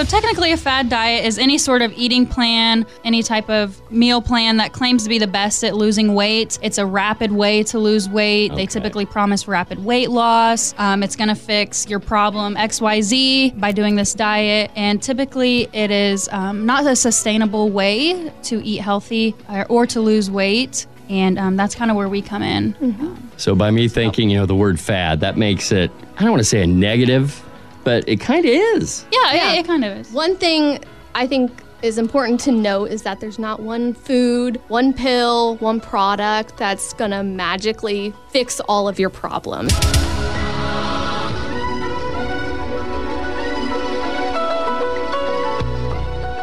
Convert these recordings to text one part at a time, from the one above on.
So, technically, a fad diet is any sort of eating plan, any type of meal plan that claims to be the best at losing weight. It's a rapid way to lose weight. They typically promise rapid weight loss. Um, it's going to fix your problem XYZ by doing this diet. And typically, it is um, not a sustainable way to eat healthy or, or to lose weight. And um, that's kind of where we come in. So by me thinking, you know, the word fad, that makes it, I don't want to say a negative, but it kind of is. Yeah, Yeah. It, it kind of is. One thing I think is important to note is that there's not one food, one pill, one product that's going to magically fix all of your problems.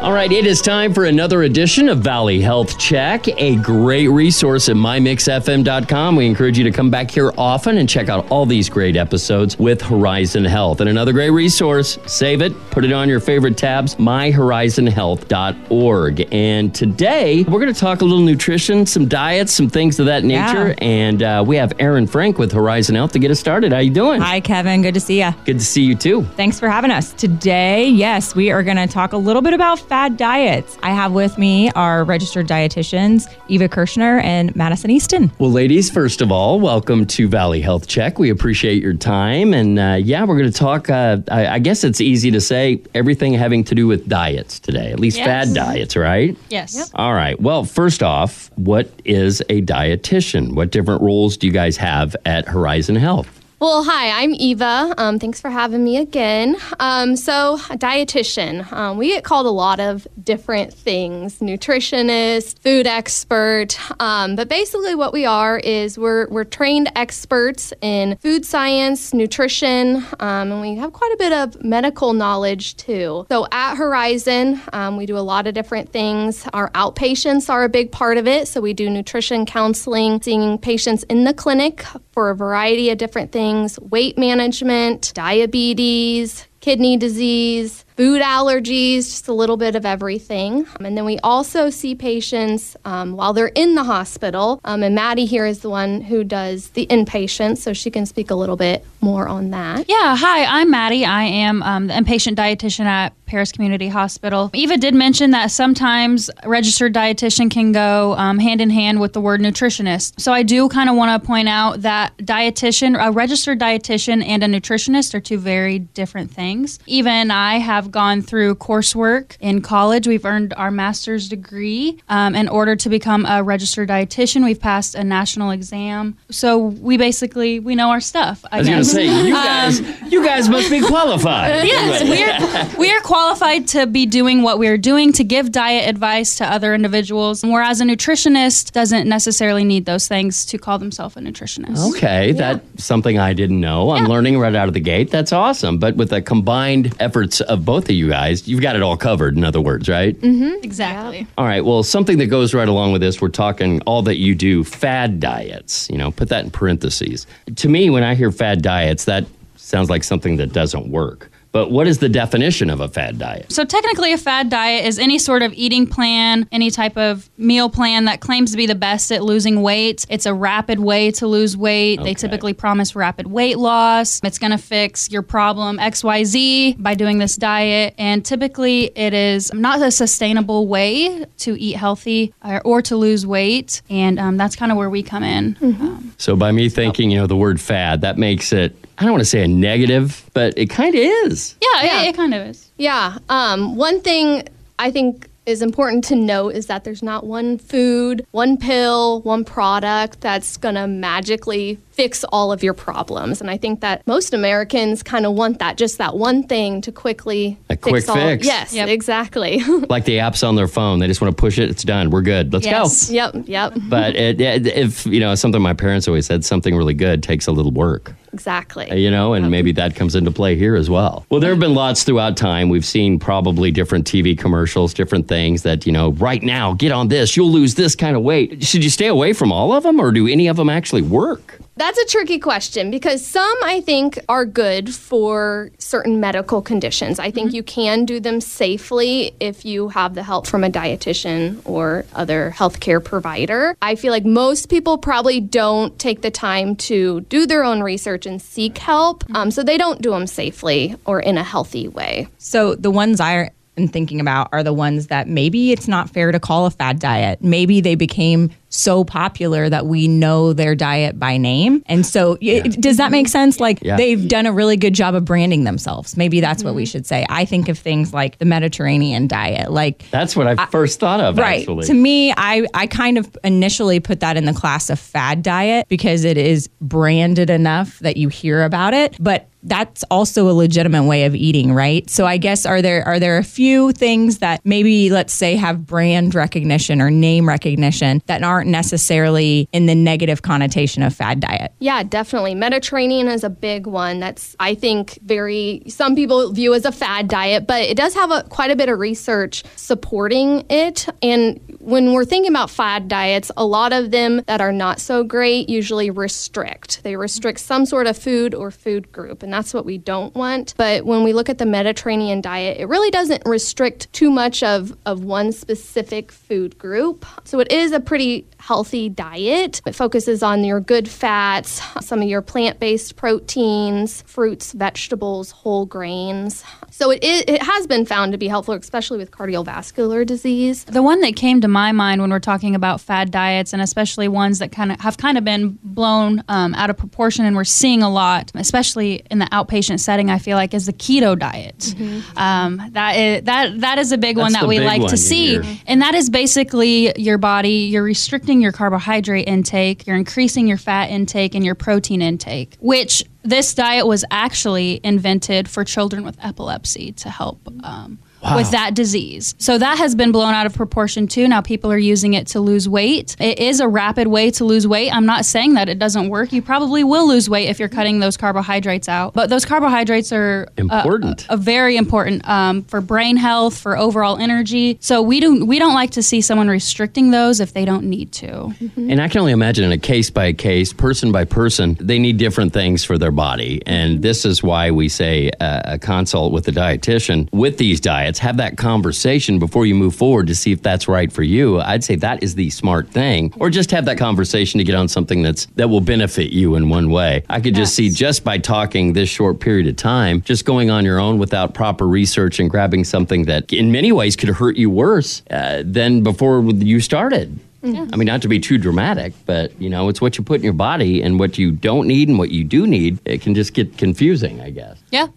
All right, it is time for another edition of Valley Health Check, a great resource at mymixfm.com. We encourage you to come back here often and check out all these great episodes with Horizon Health. And another great resource, save it, put it on your favorite tabs, myhorizonhealth.org. And today, we're going to talk a little nutrition, some diets, some things of that nature. Yeah. And uh, we have Aaron Frank with Horizon Health to get us started. How you doing? Hi, Kevin. Good to see you. Good to see you too. Thanks for having us. Today, yes, we are going to talk a little bit about fad diets. I have with me our registered dietitians, Eva Kirshner and Madison Easton. Well, ladies, first of all, welcome to Valley Health Check. We appreciate your time. And uh, yeah, we're going to talk, uh, I, I guess it's easy to say, everything having to do with diets today, at least Yes. fad diets, right? Yes. All right. Well, first off, what is a dietitian? What different roles do you guys have at Horizon Health? Well, hi, I'm Eva. Um, thanks for having me again. Um, so, a dietitian. Um, we get called a lot of different things nutritionist, food expert. Um, but basically, what we are is we're, we're trained experts in food science, nutrition, um, and we have quite a bit of medical knowledge too. So, at Horizon, um, we do a lot of different things. Our outpatients are a big part of it. So, we do nutrition counseling, seeing patients in the clinic for a variety of different things weight management, diabetes, kidney disease, food allergies, just a little bit of everything. Um, and then we also see patients um, while they're in the hospital. Um, and Maddie here is the one who does the inpatient, so she can speak a little bit more on that. Yeah, hi, I'm Maddie. I am um, the inpatient dietitian at Paris Community Hospital. Eva did mention that sometimes registered dietitian can go um, hand in hand with the word nutritionist. So I do kind of want to point out that dietitian, a registered dietitian, and a nutritionist are two very different things. Eva and I have gone through coursework in college. We've earned our master's degree. Um, in order to become a registered dietitian, we've passed a national exam. So we basically we know our stuff. I, I was going to say, you guys, you guys must be qualified. Yes, we're we are qualified to be doing what we're doing to give diet advice to other individuals, whereas a nutritionist doesn't necessarily need those things to call themselves a nutritionist. Okay, that's something I didn't know. I'm Yeah. learning right out of the gate. That's awesome. But with the combined efforts of both of you guys, you've got it all covered, in other words, right? Mm-hmm. Exactly. All right. Well, something that goes right along with this, we're talking all that you do, fad diets. You know, put that in parentheses. To me, when I hear fad diets, that sounds like something that doesn't work. But what is the definition of a fad diet? So technically, a fad diet is any sort of eating plan, any type of meal plan that claims to be the best at losing weight. It's a rapid way to lose weight. Okay. They typically promise rapid weight loss. It's going to fix your problem XYZ by doing this diet. And typically, it is not a sustainable way to eat healthy or, or to lose weight. And um, that's kind of where we come in. Um, So, by me thinking, you know, the word fad, that makes it, I don't want to say a negative, but it kind of is. Yeah, Yeah. It, it kind of is. Yeah. Um, one thing I think is important to note is that there's not one food, one pill, one product that's going to magically fix all of your problems. And I think that most Americans kind of want that, just that one thing to quickly A quick all. fix. Yes, Yep. exactly. Like the apps on their phone, they just want to push it, it's done, we're good, let's Yes. go. yep, yep, But it, it, if, you know, something my parents always said, something really good takes a little work. Exactly. Uh, you know, and maybe that comes into play here as well. Well, there have been lots throughout time. We've seen probably different TV commercials, different things that, you know, right now, get on this, you'll lose this kind of weight. Should you stay away from all of them or do any of them actually work? That's a tricky question because some I think are good for certain medical conditions. I think mm-hmm. you can do them safely if you have the help from a dietitian or other healthcare provider. I feel like most people probably don't take the time to do their own research and seek help, mm-hmm. um, so they don't do them safely or in a healthy way. So the ones I am thinking about are the ones that maybe it's not fair to call a fad diet. Maybe they became so popular that we know their diet by name. And so, yeah. it, does that make sense? Like yeah. they've done a really good job of branding themselves. Maybe that's mm-hmm. what we mm-hmm. should say. I think of things like the Mediterranean diet. Like that's what I, I first thought of. Right. Actually. To me, I I kind of initially put that in the class of fad diet because it is branded enough that you hear about it, but that's also a legitimate way of eating, right? So I guess are there are there a few things that maybe let's say have brand recognition or name recognition that aren't necessarily in the negative connotation of fad diet? Yeah, definitely. Mediterranean is a big one that's I think very some people view as a fad diet, but it does have a quite a bit of research supporting it and when we're thinking about fad diets, a lot of them that are not so great usually restrict. They restrict some sort of food or food group, and that's what we don't want. But when we look at the Mediterranean diet, it really doesn't restrict too much of, of one specific food group. So it is a pretty healthy diet. It focuses on your good fats, some of your plant based proteins, fruits, vegetables, whole grains. So it, is, it has been found to be helpful, especially with cardiovascular disease. The one that came to my mind when we're talking about fad diets, and especially ones that kind of have kind of been blown um, out of proportion, and we're seeing a lot, especially in the outpatient setting. I feel like is the keto diet. Mm-hmm. Um, that is that that is a big That's one that we like to see, and that is basically your body. You're restricting your carbohydrate intake, you're increasing your fat intake, and your protein intake, which this diet was actually invented for children with epilepsy to help um, Wow. with that disease. So that has been blown out of proportion too. Now people are using it to lose weight. It is a rapid way to lose weight. I'm not saying that it doesn't work. You probably will lose weight if you're cutting those carbohydrates out. But those carbohydrates are uh, important, a, a very important um, for brain health, for overall energy. So we don't we don't like to see someone restricting those if they don't need to. Mm-hmm. And I can only imagine in a case by case, person by person, they need different things for their body. And this is why we say uh, a consult with a dietitian with these diets have that conversation before you move forward to see if that's right for you. I'd say that is the smart thing. Or just have that conversation to get on something that's that will benefit you in one way. I could just yes. see just by talking this short period of time, just going on your own without proper research and grabbing something that in many ways could hurt you worse uh, than before you started. Yeah. I mean, not to be too dramatic, but you know, it's what you put in your body and what you don't need and what you do need. It can just get confusing, I guess. Yeah,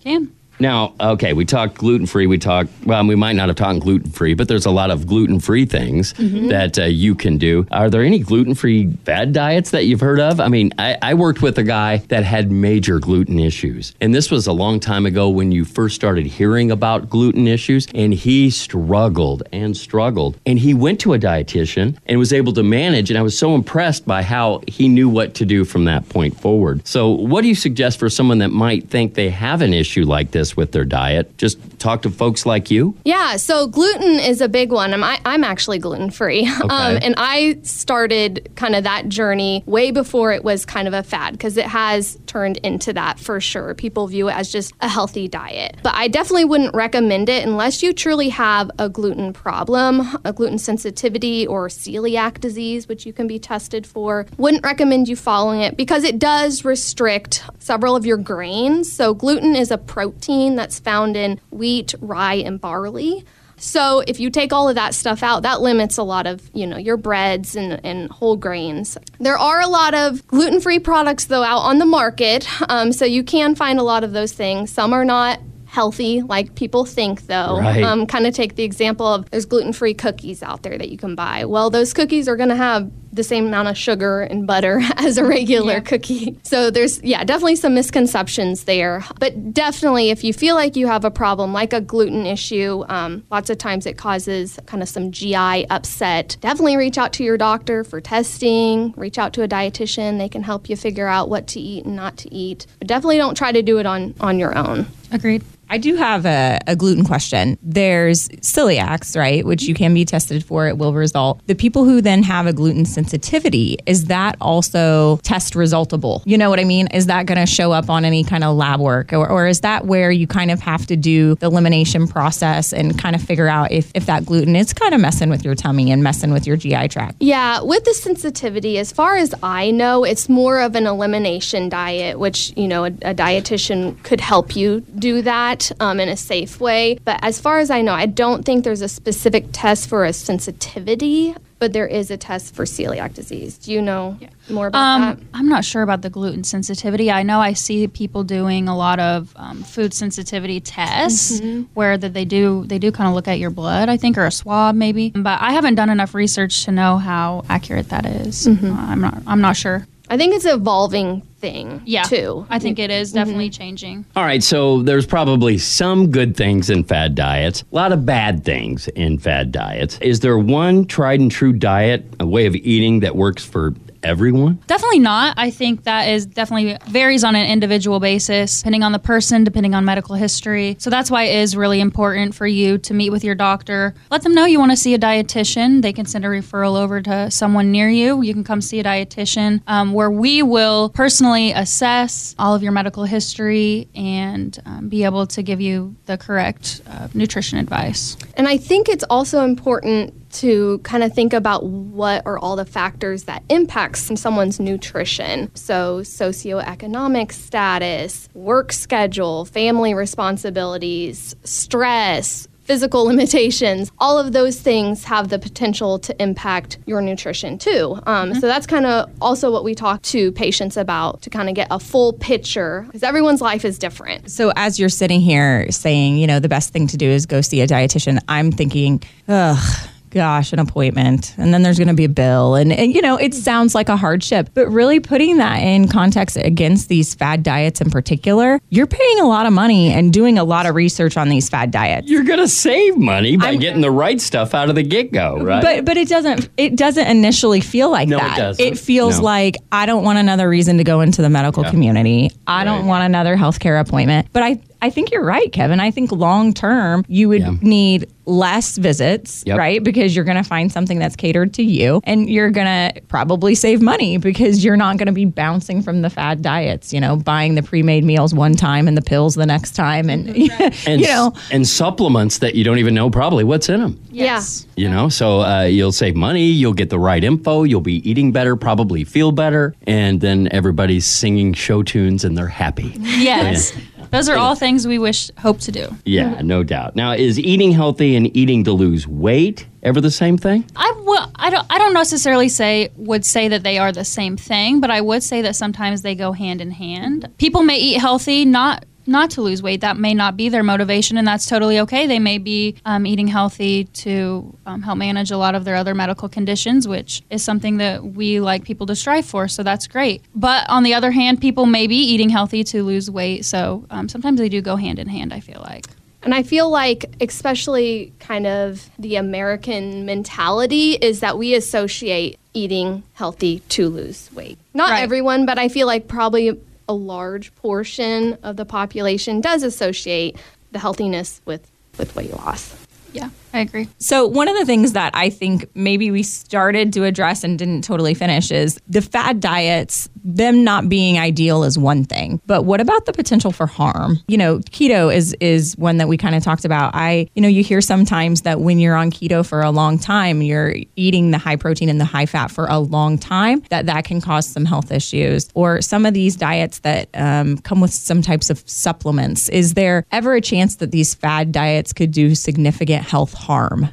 can. Now, okay, we talked gluten free. We talked, well, we might not have talked gluten free, but there's a lot of gluten free things mm-hmm. that uh, you can do. Are there any gluten free bad diets that you've heard of? I mean, I, I, worked with a guy that had major gluten issues. And this was a long time ago when you first started hearing about gluten issues. And he struggled and struggled. And he went to a dietitian and was able to manage. And I was so impressed by how he knew what to do from that point forward. So, what do you suggest for someone that might think they have an issue like this? This with their diet? Just talk to folks like you? Yeah, so gluten is a big one. I'm, I, am actually gluten free. Okay. Um, and I started kind of that journey way before it was kind of a fad because it has turned into that for sure. People view it as just a healthy diet. But I definitely wouldn't recommend it unless you truly have a gluten problem, a gluten sensitivity, or celiac disease, which you can be tested for. Wouldn't recommend you following it because it does restrict several of your grains. So, gluten is a protein that's found in wheat, rye, and barley. So if you take all of that stuff out, that limits a lot of, you know, your breads and, and whole grains. There are a lot of gluten-free products though out on the market, um, so you can find a lot of those things. Some are not healthy like people think though right. um, kind of take the example of there's gluten-free cookies out there that you can buy well those cookies are going to have the same amount of sugar and butter as a regular yeah. cookie. So there's, yeah, definitely some misconceptions there. But definitely, if you feel like you have a problem like a gluten issue, um, lots of times it causes kind of some GI upset. Definitely reach out to your doctor for testing, reach out to a dietitian. They can help you figure out what to eat and not to eat. But definitely don't try to do it on, on your own. Agreed. I do have a, a gluten question. There's celiacs, right, which you can be tested for. It will result. The people who then have a gluten sensitivity, is that also test resultable? You know what I mean? Is that going to show up on any kind of lab work? Or, or is that where you kind of have to do the elimination process and kind of figure out if, if that gluten is kind of messing with your tummy and messing with your GI tract? Yeah, with the sensitivity, as far as I know, it's more of an elimination diet, which, you know, a, a dietitian could help you do that um, in a safe way. But as far as I know, I don't think there's a specific test for a sensitivity, but there is a test for celiac disease. Do you know more about Um, that? I'm not sure about the gluten sensitivity. I know I see people doing a lot of um, food sensitivity tests Mm-hmm. where that they do they do kind of look at your blood, I think, or a swab maybe. But I haven't done enough research to know how accurate that is. Mm-hmm. Uh, I'm not I'm not sure. I think it's an evolving thing, Yeah, too. I think it is definitely Mm-hmm. changing. All right, so there's probably some good things in fad diets, a lot of bad things in fad diets. Is there one tried and true diet, a way of eating that works for everyone? Definitely not. I think that is definitely varies on an individual basis, depending on the person, depending on medical history. So that's why it is really important for you to meet with your doctor. Let them know you want to see a dietitian. They can send a referral over to someone near you. You can come see a dietitian um, where we will personally assess all of your medical history and um, be able to give you the correct uh, nutrition advice. And I think it's also important to kind of think about what are all the factors that impacts someone's nutrition. So socioeconomic status, work schedule, family responsibilities, stress, physical limitations, all of those things have the potential to impact your nutrition too. Um, So that's kind of also what we talk to patients about to kind of get a full picture because everyone's life is different. So as you're sitting here saying, you know, the best thing to do is go see a dietitian, I'm thinking, ugh. Gosh, an appointment, and then there's going to be a bill, and, and you know it sounds like a hardship. But really putting that in context against these fad diets in particular, you're paying a lot of money and doing a lot of research on these fad diets. You're going to save money by getting the right stuff out of the get go, right? But but it doesn't it doesn't initially feel like that. No, it doesn't. it feels No. like I don't want another reason to go into the medical Yeah. community. I don't want another healthcare appointment. But I I think you're right, Kevin. I think long term you would Yeah. need less visits, Yep. right? Because you're going to find something that's catered to you and you're going to probably save money because you're not going to be bouncing from the fad diets, you know, buying the pre-made meals one time and the pills the next time and and, you know, and supplements that you don't even know probably what's in them. Yes. You know, so uh, you'll save money, you'll get the right info, you'll be eating better, probably feel better, and then everybody's singing show tunes and they're happy. Yes. Those are all things we wish hope to do. Yeah, no doubt. Now, is eating healthy and eating to lose weight ever the same thing? I will. I don't. I don't necessarily say would say that they are the same thing, but I would say that sometimes they go hand in hand. People may eat healthy, not not to lose weight. That may not be their motivation, and that's totally okay. They may be um, eating healthy to um, help manage a lot of their other medical conditions, which is something that we like people to strive for. So that's great. But on the other hand, people may be eating healthy to lose weight. So um, sometimes they do go hand in hand. I feel like. And I feel like, especially kind of the American mentality, is that we associate eating healthy to lose weight. Not Right. everyone, but I feel like probably a large portion of the population does associate the healthiness with, with weight loss. Yeah, I agree. So, one of the things that I think maybe we started to address and didn't totally finish is the fad diets, them not being ideal is one thing. But what about the potential for harm? You know, keto is is one that we kind of talked about. I, you know, you hear sometimes that when you're on keto for a long time, you're eating the high protein and the high fat for a long time, that that can cause some health issues. Or some of these diets that um, come with some types of supplements. Is there ever a chance that these fad diets could do significant health harm?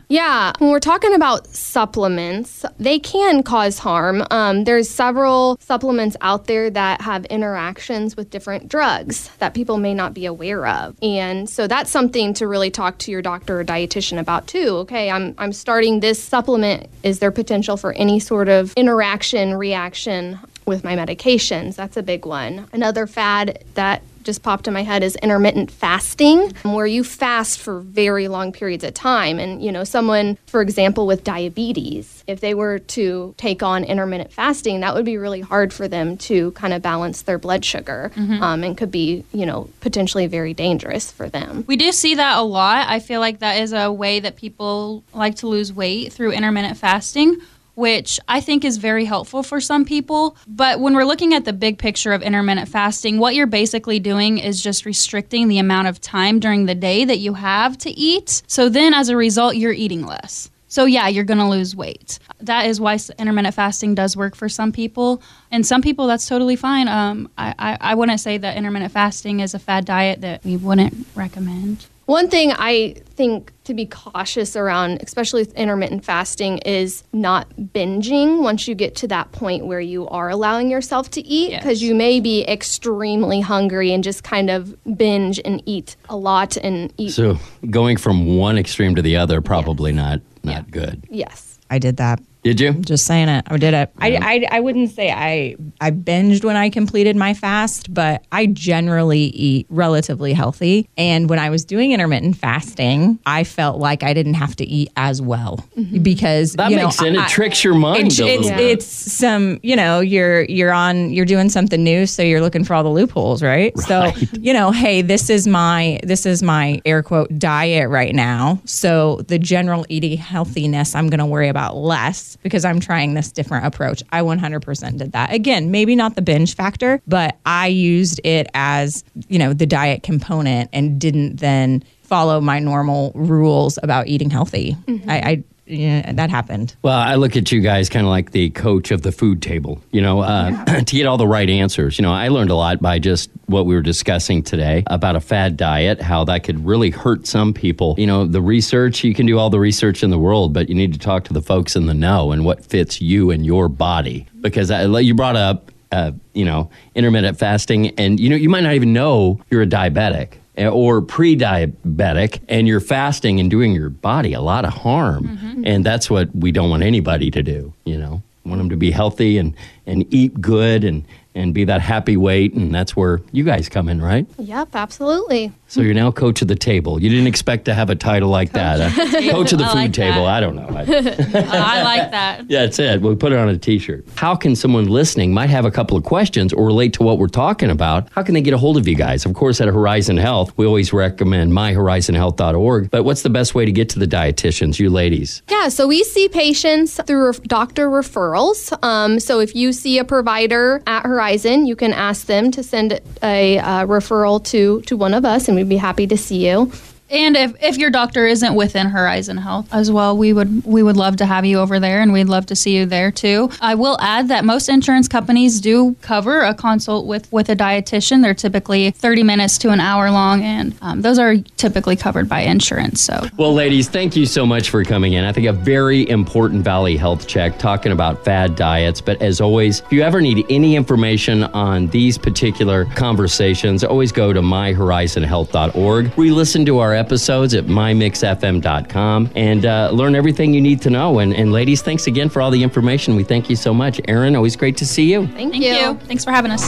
Yeah, when we're talking about supplements, they can cause harm. Um, there's several supplements out there that have interactions with different drugs that people may not be aware of, and so that's something to really talk to your doctor or dietitian about too. Okay, I'm I'm starting this supplement. Is there potential for any sort of interaction reaction? With my medications, that's a big one. Another fad that just popped in my head is intermittent fasting, where you fast for very long periods of time. And, you know, someone, for example, with diabetes, if they were to take on intermittent fasting, that would be really hard for them to kind of balance their blood sugar um, and could be, you know, potentially very dangerous for them. We do see that a lot. I feel like that is a way that people like to lose weight through intermittent fasting, which I think is very helpful for some people. But when we're looking at the big picture of intermittent fasting, what you're basically doing is just restricting the amount of time during the day that you have to eat. So then as a result, you're eating less. So yeah, you're going to lose weight. That is why intermittent fasting does work for some people, and some people that's totally fine. Um, I, I, I wouldn't say that intermittent fasting is a fad diet that we wouldn't recommend. One thing I think to be cautious around, especially with intermittent fasting, is not binging once you get to that point where you are allowing yourself to eat Yes. because you may be extremely hungry and just kind of binge and eat a lot and eat. So going from one extreme to the other, probably not not good. yes. I did that. Did you? Just saying it. I did it. I, I, I wouldn't say I, I binged when I completed my fast, but I generally eat relatively healthy. And when I was doing intermittent fasting, I felt like I didn't have to eat as well mm-hmm. because That you know, makes sense. I- it tricks your mind it's, a little it's, bit. it's some you know you're you're on you're doing something new so you're looking for all the loopholes right? so you know hey this is my this is my air quote diet right now so the general eating healthiness i'm going to worry about less because i'm trying this different approach. I 100% did that. Again maybe not the binge factor but i used it as you know the diet component and didn't then follow my normal rules about eating healthy. Mm-hmm. I, I yeah, that happened Well, I look at you guys kind of like the coach of the food table, you know, uh, to get all the right answers. You know, I learned a lot by just what we were discussing today about a fad diet, how that could really hurt some people. You know, the research, you can do all the research in the world, but you need to talk to the folks in the know and what fits you and your body. Because I, you brought up, uh, you know, intermittent fasting, and, you know, you might not even know you're a diabetic eh, or pre-diabetic and you're fasting and doing your body a lot of harm. And that's what we don't want anybody to do you know? Want them to be healthy and and eat good and and be that happy weight and that's where you guys come in right? Yep, absolutely. So you're now coach of the table you didn't expect to have a title like that huh? coach of the I food like table that. i don't know I- Uh, I like that. yeah, that's it. We'll put it on a t-shirt. How can someone listening might have a couple of questions or relate to what we're talking about? How can they get a hold of you guys? Of course, at Horizon Health, we always recommend myhorizonhealth.org. But what's the best way to get to the dietitians, you ladies? Yeah, so we see patients through ref- doctor referrals. Um, so if you see a provider at Horizon, you can ask them to send a uh, referral to to one of us, and we'd be happy to see you. And if, if your doctor isn't within Horizon Health as well, we would we would love to have you over there, and we'd love to see you there too. I will add that most insurance companies do cover a consult with with a dietitian. They're typically thirty minutes to an hour long, and um, those are typically covered by insurance. So Well, ladies, thank you so much for coming in. I think a very important Valley Health check talking about fad diets. But as always, if you ever need any information on these particular conversations, always go to myhorizonhealth.org. Re listen to our episodes at mymixfm.com and uh, learn everything you need to know. And, and ladies, thanks again for all the information. We thank you so much. Erin, always great to see you. Thank, thank you. Thanks for having us.